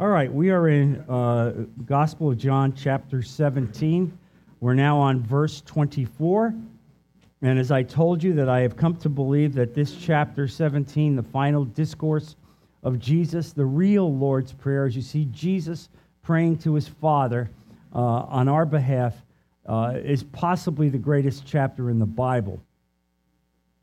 All right, we are in uh, Gospel of John, chapter 17. We're now on verse 24. And as I told you, that I have come to believe that this chapter 17, the final discourse of Jesus, the real Lord's Prayer, as you see Jesus praying to his Father uh, on our behalf, uh, is possibly the greatest chapter in the Bible.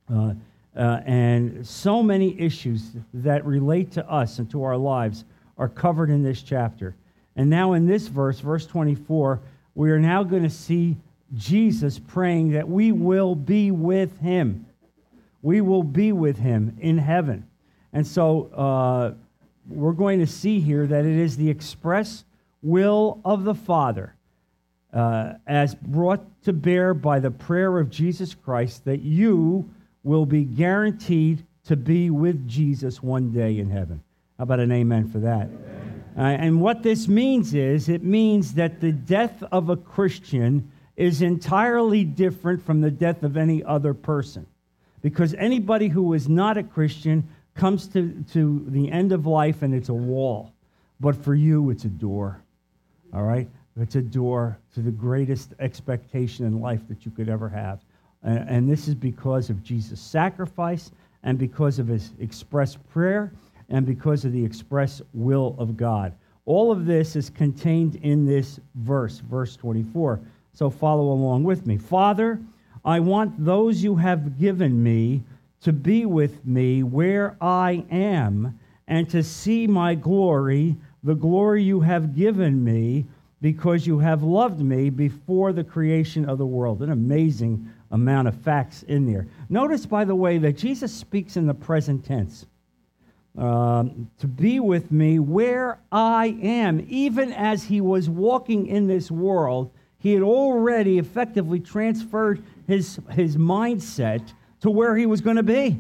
Uh, uh, and so many issues that relate to us and to our lives are covered in this chapter. And now, in this verse, verse 24, we are now going to see Jesus praying that we will be with him. We will be with him in heaven. And so uh, we're going to see here that it is the express will of the Father, uh, as brought to bear by the prayer of Jesus Christ, that you will be guaranteed to be with Jesus one day in heaven. How about an amen for that? Uh, and what this means is it means that the death of a Christian is entirely different from the death of any other person. Because anybody who is not a Christian comes to, to the end of life and it's a wall. But for you, it's a door. All right? It's a door to the greatest expectation in life that you could ever have. And, and this is because of Jesus' sacrifice and because of his express prayer and because of the express will of God. All of this is contained in this verse, verse 24. So follow along with me. Father, I want those you have given me to be with me where I am and to see my glory, the glory you have given me, because you have loved me before the creation of the world. An amazing amount of facts in there. Notice, by the way, that Jesus speaks in the present tense. Um, to be with me where I am. Even as he was walking in this world, he had already effectively transferred his, his mindset to where he was going to be,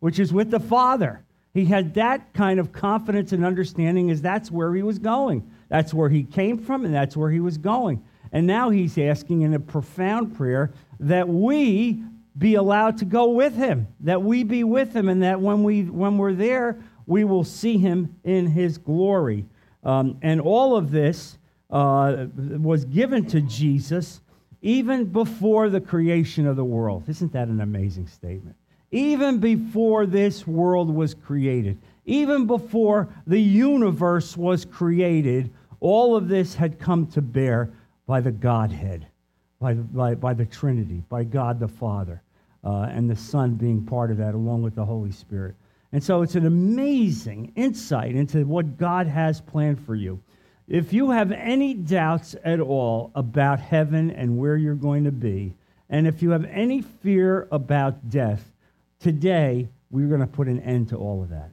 which is with the Father. He had that kind of confidence and understanding as that's where he was going. That's where he came from, and that's where he was going. And now he's asking in a profound prayer that we be allowed to go with him, that we be with him, and that when, we, when we're there, we will see him in his glory. Um, and all of this uh, was given to Jesus even before the creation of the world. Isn't that an amazing statement? Even before this world was created, even before the universe was created, all of this had come to bear by the Godhead, by, by, by the Trinity, by God the Father, uh, and the Son being part of that, along with the Holy Spirit. And so it's an amazing insight into what God has planned for you. If you have any doubts at all about heaven and where you're going to be, and if you have any fear about death, today we're going to put an end to all of that.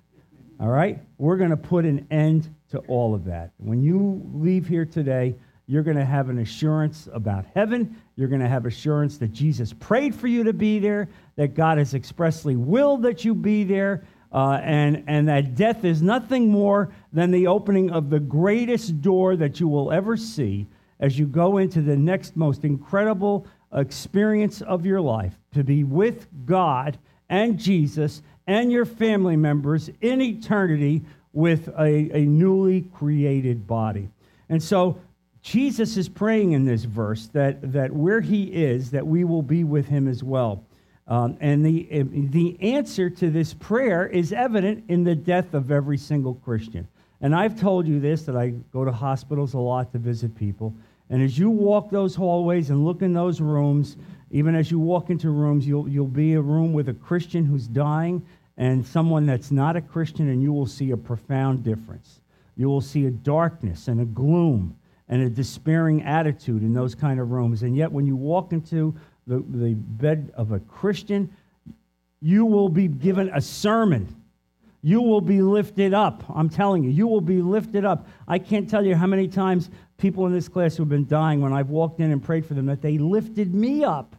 All right? We're going to put an end to all of that. When you leave here today, you're going to have an assurance about heaven. You're going to have assurance that Jesus prayed for you to be there, that God has expressly willed that you be there, uh, and, and that death is nothing more than the opening of the greatest door that you will ever see as you go into the next most incredible experience of your life to be with God and Jesus and your family members in eternity with a, a newly created body. And so Jesus is praying in this verse that, that where he is, that we will be with him as well. Um, and the, the answer to this prayer is evident in the death of every single Christian. And I've told you this that I go to hospitals a lot to visit people. And as you walk those hallways and look in those rooms, even as you walk into rooms, you'll, you'll be a room with a Christian who's dying and someone that's not a Christian, and you will see a profound difference. You will see a darkness and a gloom and a despairing attitude in those kind of rooms. And yet, when you walk into the, the bed of a Christian, you will be given a sermon. You will be lifted up. I'm telling you, you will be lifted up. I can't tell you how many times people in this class who have been dying, when I've walked in and prayed for them, that they lifted me up.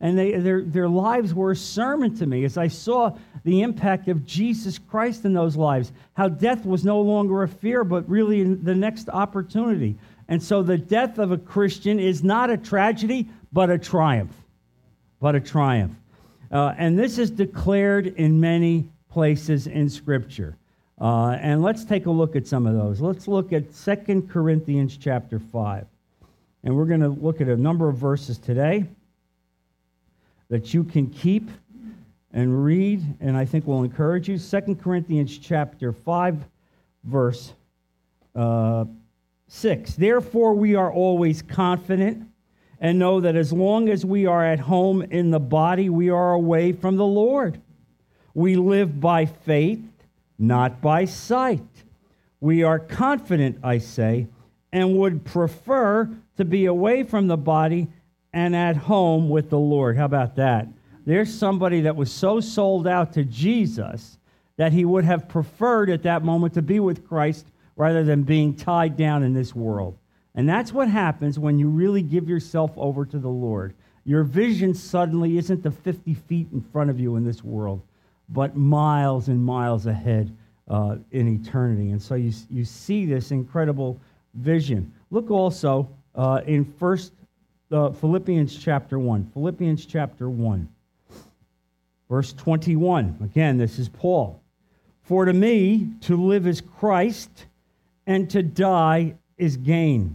And they, their, their lives were a sermon to me as I saw the impact of Jesus Christ in those lives, how death was no longer a fear, but really the next opportunity. And so the death of a Christian is not a tragedy, but a triumph. But a triumph. Uh, and this is declared in many places in Scripture. Uh, and let's take a look at some of those. Let's look at 2 Corinthians chapter 5. And we're going to look at a number of verses today that you can keep and read, and I think will encourage you. 2 Corinthians chapter 5, verse uh, 6. Therefore, we are always confident and know that as long as we are at home in the body, we are away from the Lord. We live by faith, not by sight. We are confident, I say, and would prefer to be away from the body and at home with the Lord. How about that? There's somebody that was so sold out to Jesus that he would have preferred at that moment to be with Christ rather than being tied down in this world. And that's what happens when you really give yourself over to the Lord. Your vision suddenly isn't the 50 feet in front of you in this world, but miles and miles ahead uh, in eternity. And so you, you see this incredible vision. Look also uh, in First uh, Philippians chapter 1. Philippians chapter 1, verse 21. Again, this is Paul. For to me, to live is Christ and to die is gain.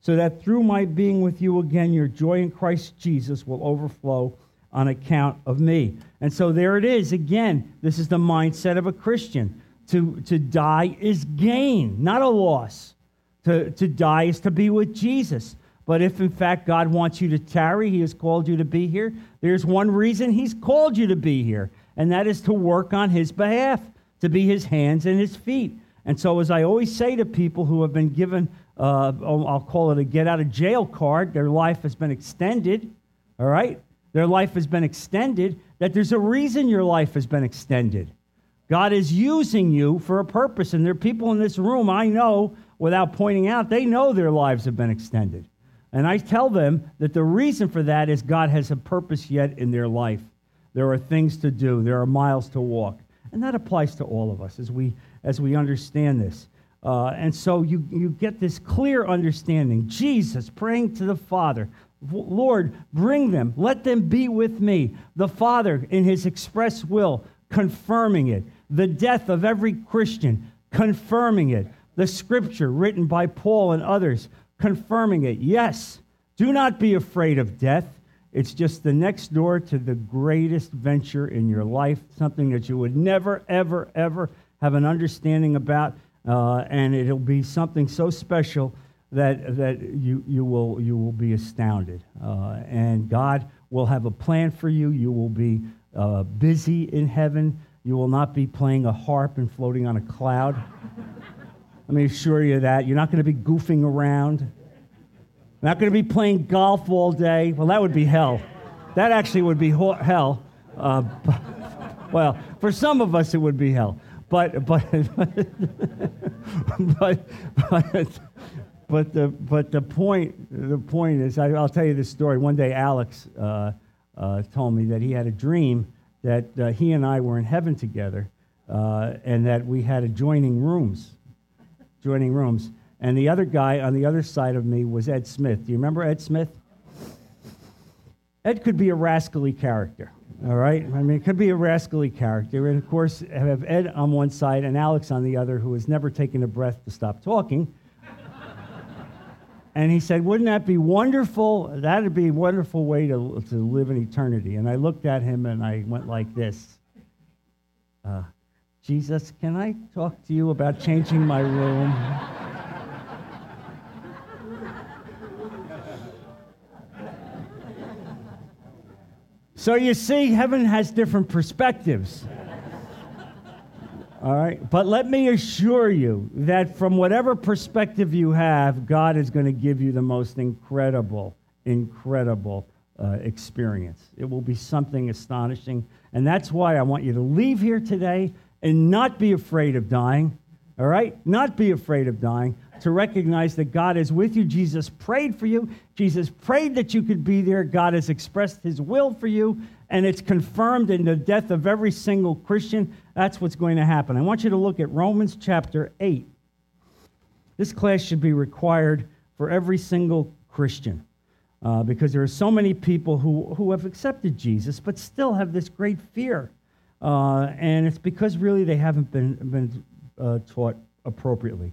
so that through my being with you again, your joy in Christ Jesus will overflow on account of me. And so there it is. Again, this is the mindset of a Christian. To, to die is gain, not a loss. To, to die is to be with Jesus. But if in fact God wants you to tarry, He has called you to be here, there's one reason He's called you to be here, and that is to work on His behalf, to be His hands and His feet. And so, as I always say to people who have been given uh, oh, I'll call it a get out of jail card. Their life has been extended, all right? Their life has been extended, that there's a reason your life has been extended. God is using you for a purpose. And there are people in this room I know, without pointing out, they know their lives have been extended. And I tell them that the reason for that is God has a purpose yet in their life. There are things to do, there are miles to walk. And that applies to all of us as we, as we understand this. Uh, and so you, you get this clear understanding. Jesus praying to the Father, Lord, bring them, let them be with me. The Father, in his express will, confirming it. The death of every Christian, confirming it. The scripture written by Paul and others, confirming it. Yes, do not be afraid of death. It's just the next door to the greatest venture in your life, something that you would never, ever, ever have an understanding about uh, and it'll be something so special that, that you, you, will, you will be astounded. Uh, and God will have a plan for you. You will be uh, busy in heaven. You will not be playing a harp and floating on a cloud. Let me assure you that. You're not going to be goofing around. You're not going to be playing golf all day. Well, that would be hell. That actually would be ho- hell. Uh, well, for some of us, it would be hell. But but but but but the but the point the point is I, will tell you this story. One day, Alex uh, uh, told me that he had a dream that uh, he and I were in heaven together, uh, and that we had adjoining rooms, joining rooms. And the other guy on the other side of me was Ed Smith. Do you remember Ed Smith? Ed could be a rascally character. All right? I mean, it could be a rascally character. And of course, have Ed on one side and Alex on the other, who has never taken a breath to stop talking. and he said, Wouldn't that be wonderful? That'd be a wonderful way to, to live in eternity. And I looked at him and I went like this uh, Jesus, can I talk to you about changing my room? So you see, heaven has different perspectives. All right. But let me assure you that from whatever perspective you have, God is going to give you the most incredible, incredible uh, experience. It will be something astonishing. And that's why I want you to leave here today and not be afraid of dying. All right? Not be afraid of dying, to recognize that God is with you. Jesus prayed for you. Jesus prayed that you could be there. God has expressed his will for you, and it's confirmed in the death of every single Christian. That's what's going to happen. I want you to look at Romans chapter 8. This class should be required for every single Christian uh, because there are so many people who, who have accepted Jesus but still have this great fear. Uh, and it's because really they haven't been, been uh, taught appropriately.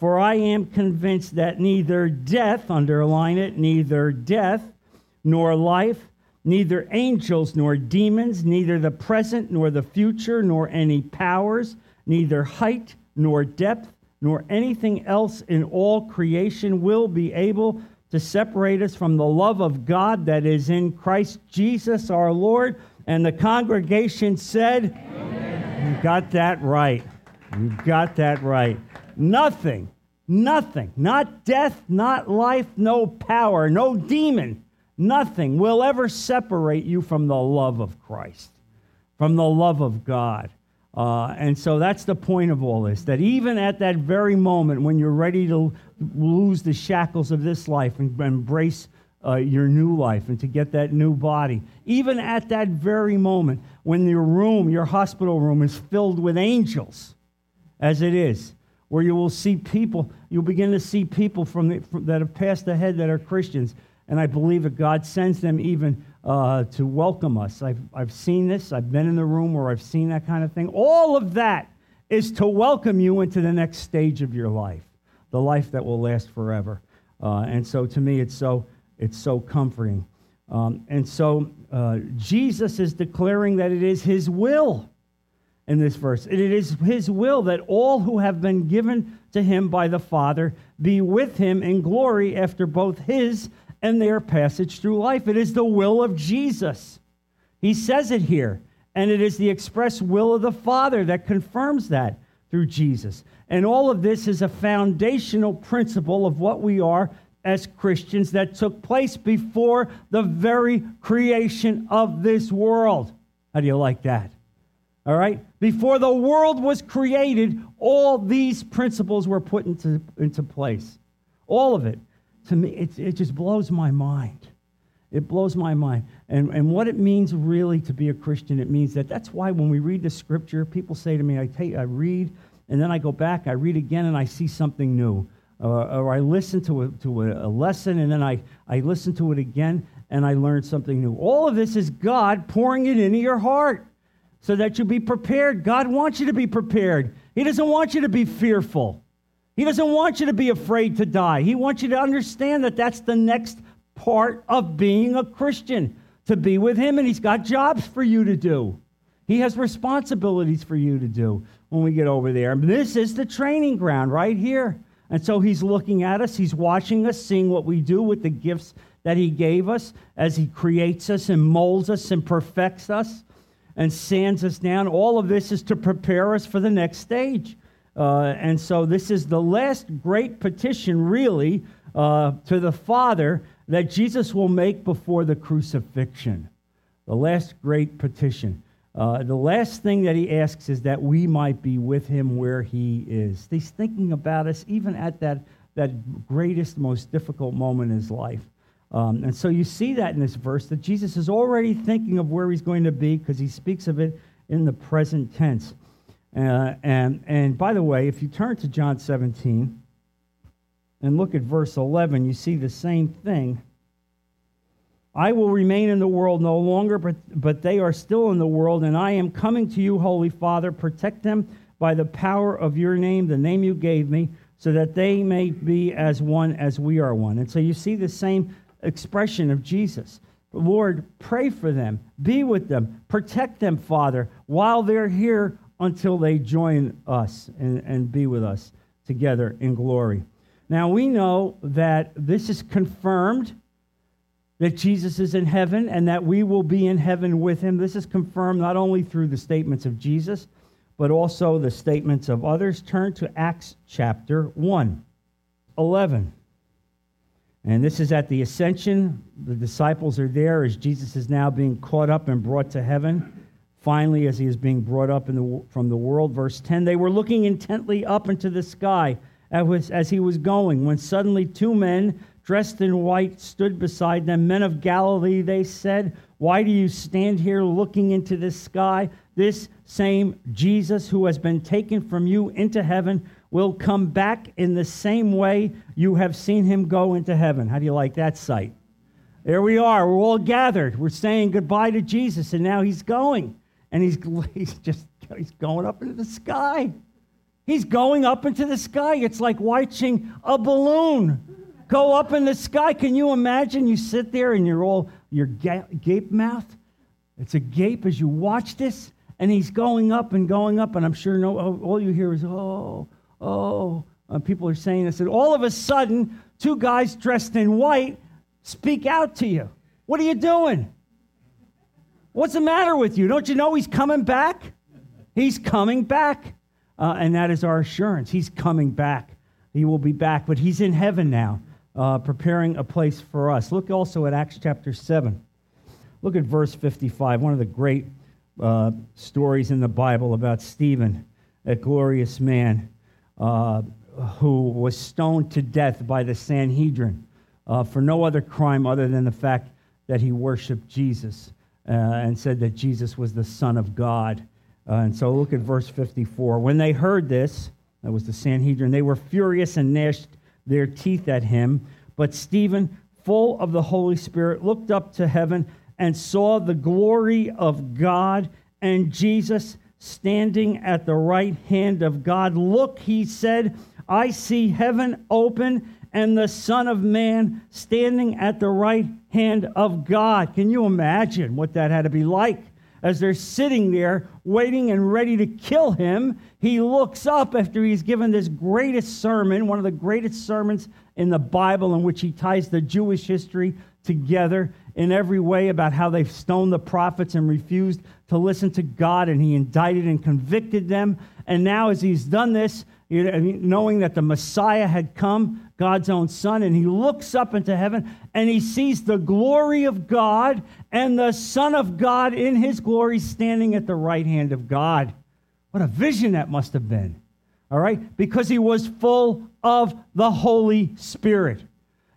For I am convinced that neither death, underline it, neither death nor life, neither angels nor demons, neither the present nor the future, nor any powers, neither height nor depth nor anything else in all creation will be able to separate us from the love of God that is in Christ Jesus our Lord. And the congregation said, Amen. You got that right. You got that right. Nothing, nothing, not death, not life, no power, no demon, nothing will ever separate you from the love of Christ, from the love of God. Uh, and so that's the point of all this that even at that very moment when you're ready to lose the shackles of this life and embrace uh, your new life and to get that new body, even at that very moment when your room, your hospital room, is filled with angels, as it is, where you will see people, you'll begin to see people from, the, from that have passed ahead that are Christians. And I believe that God sends them even uh, to welcome us. I've, I've seen this. I've been in the room where I've seen that kind of thing. All of that is to welcome you into the next stage of your life, the life that will last forever. Uh, and so to me, it's so, it's so comforting. Um, and so uh, Jesus is declaring that it is his will in this verse. It is his will that all who have been given to him by the Father be with him in glory after both his and their passage through life. It is the will of Jesus. He says it here, and it is the express will of the Father that confirms that through Jesus. And all of this is a foundational principle of what we are as Christians that took place before the very creation of this world. How do you like that? All right? Before the world was created, all these principles were put into, into place. All of it to me, it, it just blows my mind. It blows my mind. And, and what it means really to be a Christian, it means that that's why when we read the scripture, people say to me, I, take, I read, and then I go back, I read again, and I see something new. Uh, or I listen to, a, to a lesson, and then I, I listen to it again, and I learn something new. All of this is God pouring it into your heart so that you be prepared. God wants you to be prepared, He doesn't want you to be fearful. He doesn't want you to be afraid to die. He wants you to understand that that's the next part of being a Christian, to be with Him, and He's got jobs for you to do. He has responsibilities for you to do when we get over there. This is the training ground right here. And so He's looking at us, He's watching us, seeing what we do with the gifts that He gave us as He creates us and molds us and perfects us and sands us down. All of this is to prepare us for the next stage. Uh, and so this is the last great petition, really, uh, to the Father that Jesus will make before the crucifixion. The last great petition. Uh, the last thing that he asks is that we might be with him where he is. He's thinking about us even at that, that greatest, most difficult moment in his life. Um, and so you see that in this verse that Jesus is already thinking of where he's going to be because he speaks of it in the present tense. Uh, and, and by the way, if you turn to John 17 and look at verse 11, you see the same thing. I will remain in the world no longer, but, but they are still in the world, and I am coming to you, Holy Father. Protect them by the power of your name, the name you gave me, so that they may be as one as we are one. And so you see the same expression of Jesus. Lord, pray for them, be with them, protect them, Father, while they're here until they join us and, and be with us together in glory. Now we know that this is confirmed that Jesus is in heaven and that we will be in heaven with him. This is confirmed not only through the statements of Jesus, but also the statements of others. Turn to Acts chapter 1, 11. And this is at the ascension. The disciples are there as Jesus is now being caught up and brought to heaven. Finally, as he is being brought up the, from the world, verse 10, they were looking intently up into the sky as he was going, when suddenly two men dressed in white stood beside them. Men of Galilee, they said, Why do you stand here looking into the sky? This same Jesus who has been taken from you into heaven will come back in the same way you have seen him go into heaven. How do you like that sight? There we are. We're all gathered. We're saying goodbye to Jesus, and now he's going. And he's, he's just he's going up into the sky. He's going up into the sky. It's like watching a balloon go up in the sky. Can you imagine? You sit there and you're all, your gape mouth. It's a gape as you watch this, and he's going up and going up, and I'm sure no, all you hear is, oh, oh. Uh, people are saying this, and all of a sudden, two guys dressed in white speak out to you. What are you doing? What's the matter with you? Don't you know he's coming back? He's coming back. Uh, and that is our assurance. He's coming back. He will be back, but he's in heaven now, uh, preparing a place for us. Look also at Acts chapter 7. Look at verse 55, one of the great uh, stories in the Bible about Stephen, a glorious man uh, who was stoned to death by the Sanhedrin uh, for no other crime other than the fact that he worshiped Jesus uh, and said that Jesus was the Son of God. Uh, and so look at verse 54. When they heard this, that was the Sanhedrin, they were furious and gnashed their teeth at him. But Stephen, full of the Holy Spirit, looked up to heaven and saw the glory of God and Jesus standing at the right hand of God. Look, he said, I see heaven open and the Son of Man standing at the right hand of God. Can you imagine what that had to be like? As they're sitting there waiting and ready to kill him, he looks up after he's given this greatest sermon, one of the greatest sermons in the Bible, in which he ties the Jewish history together in every way about how they've stoned the prophets and refused to listen to God, and he indicted and convicted them. And now, as he's done this, knowing that the Messiah had come, God's own Son, and he looks up into heaven and he sees the glory of God and the Son of God in his glory standing at the right hand of God. What a vision that must have been. All right? Because he was full of the Holy Spirit.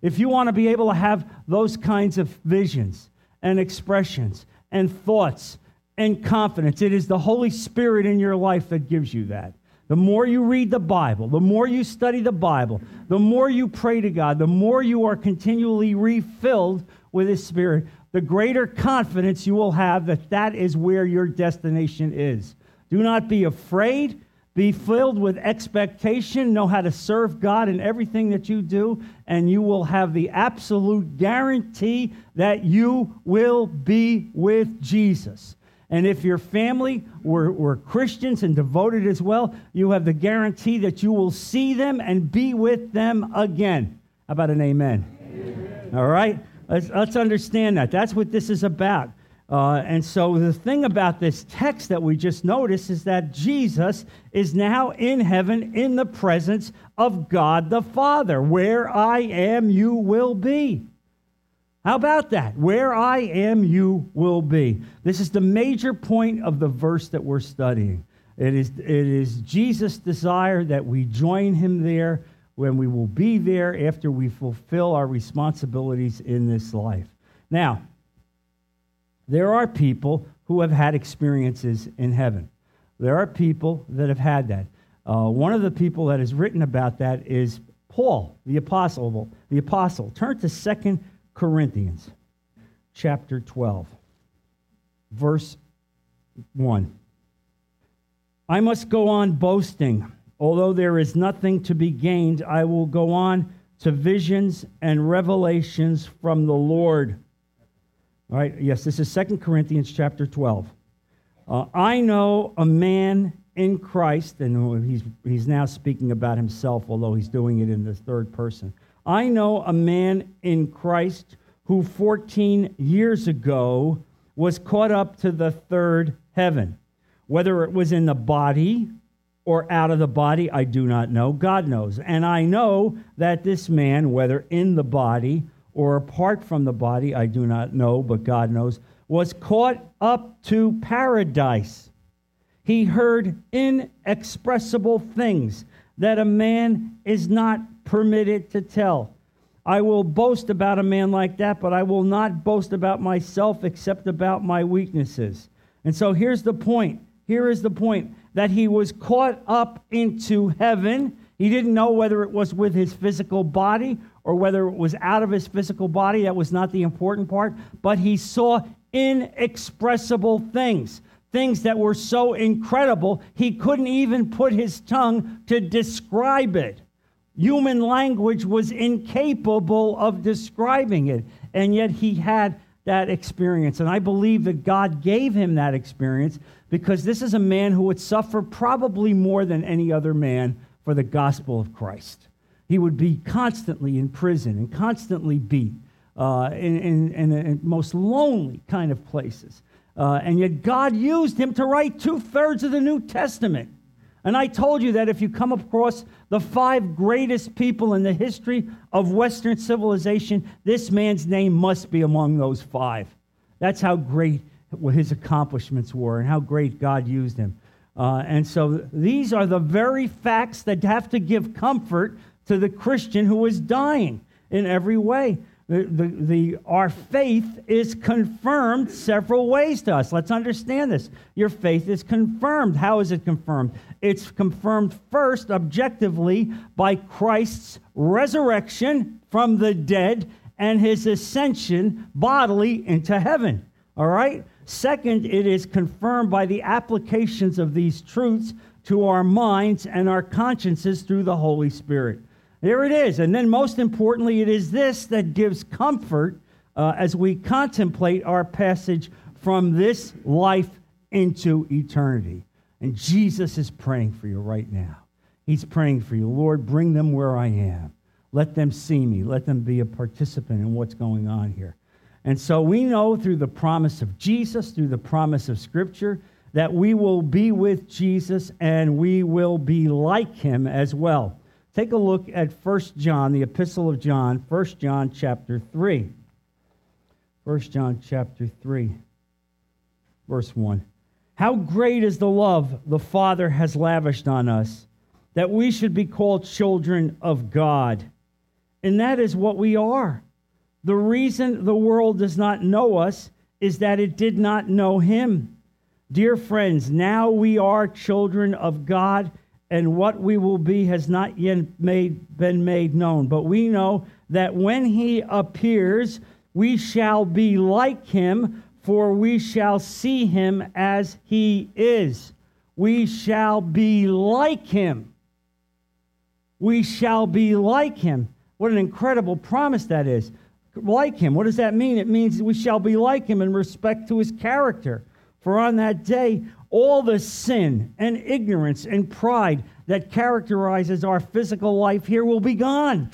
If you want to be able to have those kinds of visions and expressions and thoughts and confidence, it is the Holy Spirit in your life that gives you that. The more you read the Bible, the more you study the Bible, the more you pray to God, the more you are continually refilled with His Spirit, the greater confidence you will have that that is where your destination is. Do not be afraid. Be filled with expectation. Know how to serve God in everything that you do, and you will have the absolute guarantee that you will be with Jesus. And if your family were, were Christians and devoted as well, you have the guarantee that you will see them and be with them again. How about an amen? amen. All right? Let's, let's understand that. That's what this is about. Uh, and so the thing about this text that we just noticed is that Jesus is now in heaven in the presence of God the Father. Where I am, you will be. How about that? Where I am, you will be. This is the major point of the verse that we're studying. It is, it is Jesus' desire that we join him there when we will be there after we fulfill our responsibilities in this life. Now, there are people who have had experiences in heaven. There are people that have had that. Uh, one of the people that has written about that is Paul, the apostle. The apostle. Turn to Second Corinthians chapter 12, verse 1. I must go on boasting. Although there is nothing to be gained, I will go on to visions and revelations from the Lord. All right, yes, this is Second Corinthians chapter 12. Uh, I know a man in Christ, and he's, he's now speaking about himself, although he's doing it in the third person. I know a man in Christ who 14 years ago was caught up to the third heaven. Whether it was in the body or out of the body, I do not know. God knows. And I know that this man, whether in the body or apart from the body, I do not know, but God knows, was caught up to paradise. He heard inexpressible things that a man is not permitted to tell. I will boast about a man like that, but I will not boast about myself except about my weaknesses. And so here's the point. Here is the point that he was caught up into heaven. He didn't know whether it was with his physical body or whether it was out of his physical body. That was not the important part. But he saw inexpressible things, things that were so incredible he couldn't even put his tongue to describe it. Human language was incapable of describing it, and yet he had that experience. And I believe that God gave him that experience because this is a man who would suffer probably more than any other man for the gospel of Christ. He would be constantly in prison and constantly beat uh, in, in, in, most lonely kind of places. Uh, and yet God used him to write two thirds of the New Testament. And I told you that if you come across the five greatest people in the history of Western civilization, this man's name must be among those five. That's how great his accomplishments were and how great God used him. Uh, and so these are the very facts that have to give comfort to the Christian who is dying in every way. The, the, the, our faith is confirmed several ways to us. Let's understand this. Your faith is confirmed. How is it confirmed? It's confirmed first, objectively, by Christ's resurrection from the dead and his ascension bodily into heaven. All right? Second, it is confirmed by the applications of these truths to our minds and our consciences through the Holy Spirit. There it is. And then, most importantly, it is this that gives comfort uh, as we contemplate our passage from this life into eternity. And Jesus is praying for you right now. He's praying for you. Lord, bring them where I am. Let them see me. Let them be a participant in what's going on here. And so we know through the promise of Jesus, through the promise of Scripture, that we will be with Jesus and we will be like him as well. Take a look at 1 John, the epistle of John, 1 John chapter 3. 1 John chapter 3, verse 1. How great is the love the Father has lavished on us, that we should be called children of God. And that is what we are. The reason the world does not know us is that it did not know Him. Dear friends, now we are children of God and what we will be has not yet made, been made known. But we know that when he appears, we shall be like him, for we shall see him as he is. We shall be like him. We shall be like him. What an incredible promise that is. Like him. What does that mean? It means we shall be like him in respect to his character. For on that day, all the sin and ignorance and pride that characterizes our physical life here will be gone.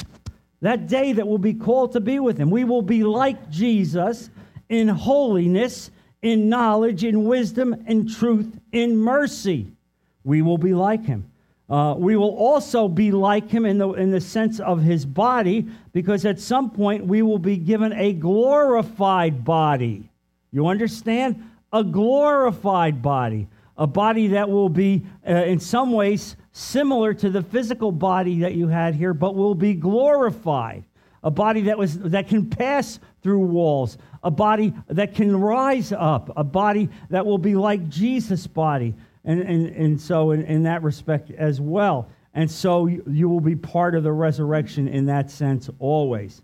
That day that we'll be called to be with Him. We will be like Jesus in holiness, in knowledge, in wisdom, in truth, in mercy. We will be like Him. Uh, we will also be like Him in the, in the sense of His body, because at some point we will be given a glorified body. You understand? A glorified body, a body that will be, uh, in some ways, similar to the physical body that you had here, but will be glorified. A body that, was, that can pass through walls, a body that can rise up, a body that will be like Jesus' body. And, and, and so, in, in that respect as well. And so, you, will be part of the resurrection in that sense always.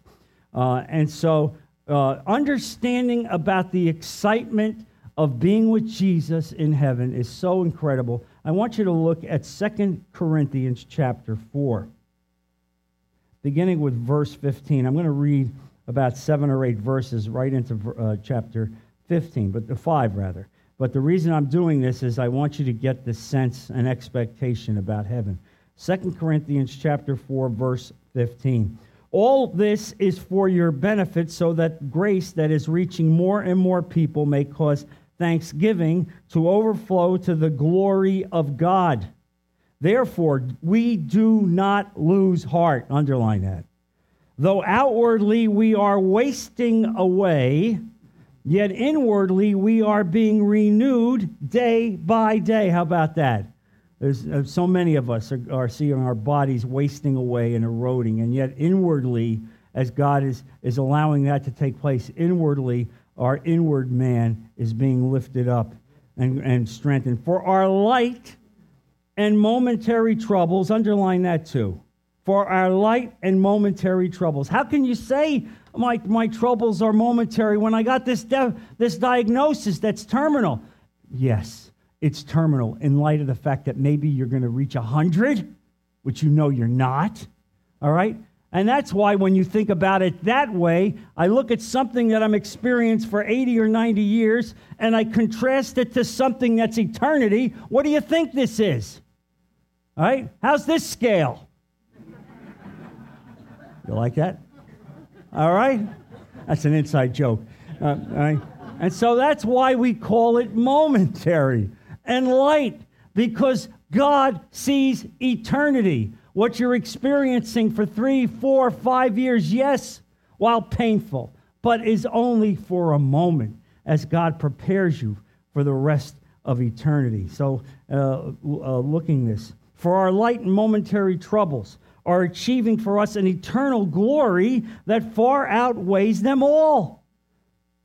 Uh, and so, uh, understanding about the excitement of being with Jesus in heaven is so incredible. I want you to look at Second Corinthians chapter 4, beginning with verse 15. I'm going to read about seven or eight verses right into uh, chapter 15, but the five rather. But the reason I'm doing this is I want you to get the sense and expectation about heaven. 2 Corinthians chapter 4 verse 15. All this is for your benefit so that grace that is reaching more and more people may cause thanksgiving to overflow to the glory of God. Therefore, we do not lose heart. Underline that. Though outwardly we are wasting away, yet inwardly we are being renewed day by day. How about that? There's uh, so many of us are, are seeing our bodies wasting away and eroding, and yet inwardly, as God is, is allowing that to take place, inwardly, our inward man is being lifted up and, and strengthened. For our light and momentary troubles, underline that too. For our light and momentary troubles. How can you say my, my troubles are momentary when I got this, de- this diagnosis that's terminal? Yes it's terminal in light of the fact that maybe you're going to reach 100, which you know you're not. All right? And that's why when you think about it that way, I look at something that I'm experienced for 80 or 90 years and I contrast it to something that's eternity. What do you think this is? All right? How's this scale? You like that? All right? That's an inside joke. Uh, all right? And so that's why we call it momentary and light because God sees eternity. What you're experiencing for three, four, five years, yes, while painful, but is only for a moment as God prepares you for the rest of eternity. So, uh, uh, looking this, for our light and momentary troubles are achieving for us an eternal glory that far outweighs them all.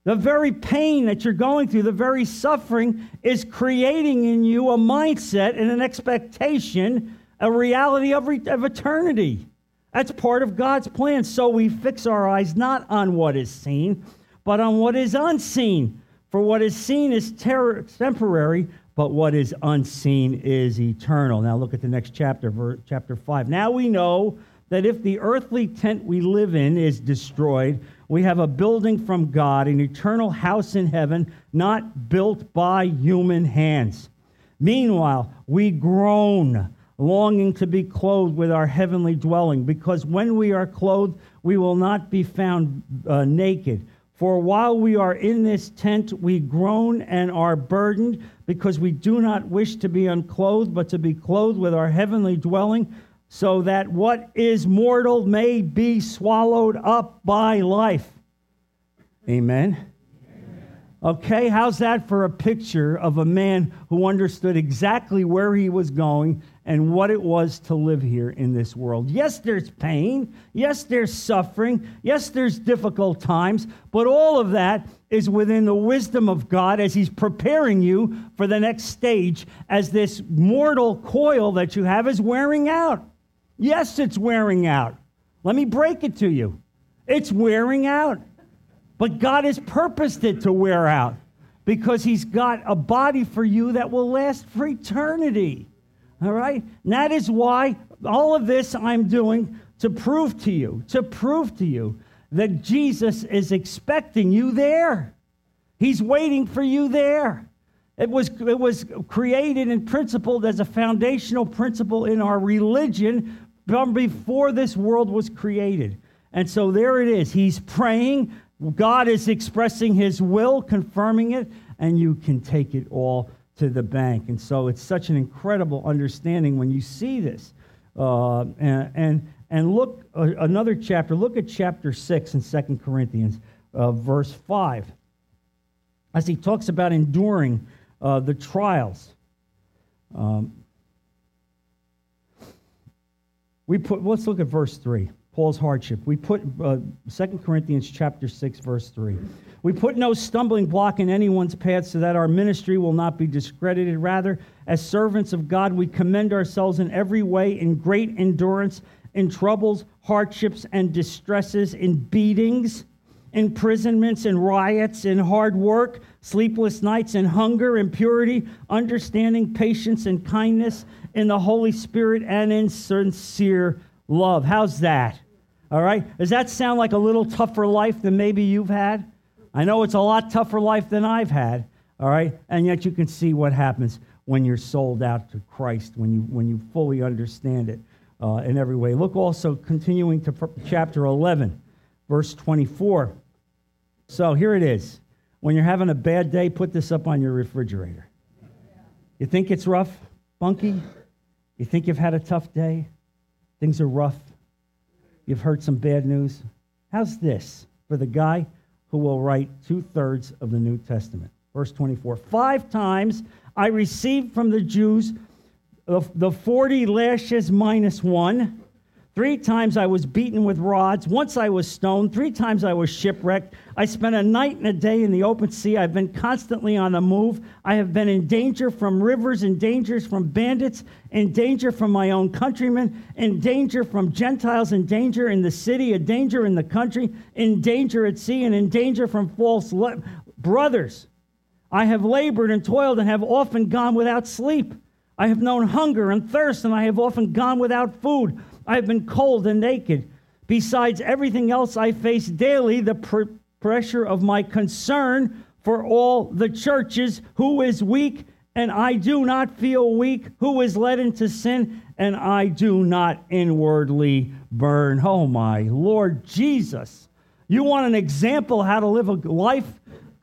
The very pain that you're going through, the very suffering, is creating in you a mindset and an expectation, a reality of, re- of eternity. That's part of God's plan. So we fix our eyes not on what is seen, but on what is unseen. For what is seen is ter- temporary, but what is unseen is eternal. Now look at the next chapter, chapter 5. Now we know that if the earthly tent we live in is destroyed, we have a building from God, an eternal house in heaven, not built by human hands. Meanwhile, we groan, longing to be clothed with our heavenly dwelling, because when we are clothed, we will not be found uh, naked. For while we are in this tent, we groan and are burdened, because we do not wish to be unclothed, but to be clothed with our heavenly dwelling so that what is mortal may be swallowed up by life. Amen. Okay, how's that for a picture of a man who understood exactly where he was going and what it was to live here in this world? Yes, there's pain. Yes, there's suffering. Yes, there's difficult times. But all of that is within the wisdom of God as He's preparing you for the next stage as this mortal coil that you have is wearing out. Yes, it's wearing out. Let me break it to you. It's wearing out. But God has purposed it to wear out because He's got a body for you that will last for eternity. All right? And that is why all of this I'm doing to prove to you, to prove to you that Jesus is expecting you there. He's waiting for you there. It was, it was created and principled as a foundational principle in our religion from before this world was created. And so there it is. He's praying. God is expressing his will, confirming it, and you can take it all to the bank. And so it's such an incredible understanding when you see this. Uh, and, and, and look, uh, another chapter, look at chapter 6 in Second Corinthians, uh, verse 5, as he talks about enduring uh, the trials. Um, we put let's look at verse 3 paul's hardship. We put uh, 2 corinthians chapter 6 verse 3 we put no stumbling block in anyone's path so that our ministry will not be discredited. Rather as servants of god we commend ourselves in every way in great endurance in troubles hardships and distresses in beatings imprisonments and riots in hard work sleepless nights and hunger impurity understanding patience and kindness in the Holy Spirit and in sincere love. How's that? All right? Does that sound like a little tougher life than maybe you've had? I know it's a lot tougher life than I've had. All right? And yet you can see what happens when you're sold out to Christ, when you, when you fully understand it uh, in every way. Look also, continuing to chapter 11, verse 24. So here it is. When you're having a bad day, put this up on your refrigerator. You think it's rough, bunky? You think you've had a tough day? Things are rough. You've heard some bad news. How's this for the guy who will write two thirds of the New Testament? Verse 24 Five times I received from the Jews the 40 lashes minus one. Three times I was beaten with rods. Once I was stoned. Three times I was shipwrecked. I spent a night and a day in the open sea. I've been constantly on the move. I have been in danger from rivers, in dangers from bandits, in danger from my own countrymen, in danger from Gentiles, in danger in the city, in danger in the country, in danger at sea, and in danger from false le- brothers. I have labored and toiled and have often gone without sleep. I have known hunger and thirst, and I have often gone without food. I have been cold and naked. Besides everything else, I face daily the pr- pressure of my concern for all the churches. Who is weak, and I do not feel weak? Who is led into sin, and I do not inwardly burn? Oh, my Lord Jesus. You want an example how to live a life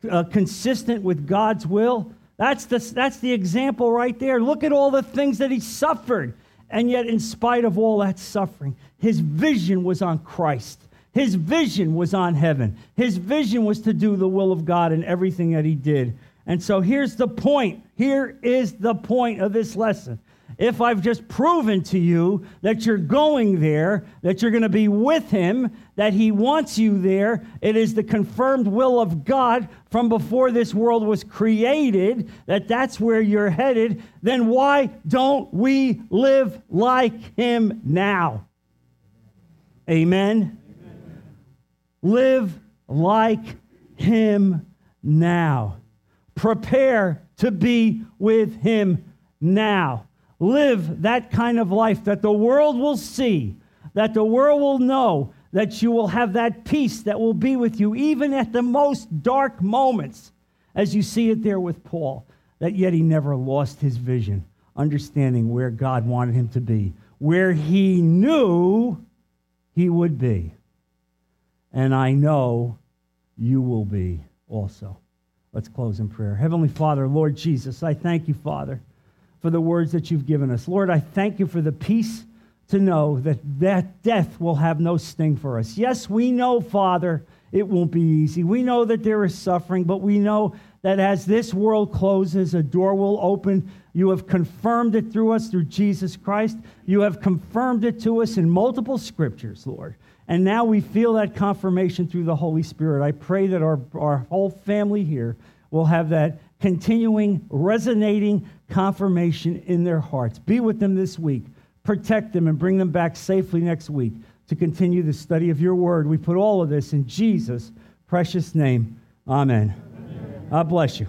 uh, consistent with God's will? That's the, that's the example right there. Look at all the things that he suffered. And yet, in spite of all that suffering, his vision was on Christ. His vision was on heaven. His vision was to do the will of God in everything that he did. And so here's the point. Here is the point of this lesson if I've just proven to you that you're going there, that you're going to be with Him, that He wants you there, it is the confirmed will of God from before this world was created, that that's where you're headed, then why don't we live like Him now? Amen? Amen. Live like Him now. Prepare to be with Him now live that kind of life that the world will see, that the world will know that you will have that peace that will be with you even at the most dark moments, as you see it there with Paul, that yet he never lost his vision, understanding where God wanted him to be, where he knew he would be. And I know you will be also. Let's close in prayer. Heavenly Father, Lord Jesus, I thank you, Father for the words that you've given us. Lord, I thank you for the peace to know that that death will have no sting for us. Yes, we know, Father, it won't be easy. We know that there is suffering, but we know that as this world closes, a door will open. You have confirmed it through us through Jesus Christ. You have confirmed it to us in multiple scriptures, Lord. And now we feel that confirmation through the Holy Spirit. I pray that our, our whole family here will have that continuing, resonating confirmation in their hearts. Be with them this week. Protect them and bring them back safely next week to continue the study of your word. We put all of this in Jesus' precious name. Amen. God bless you.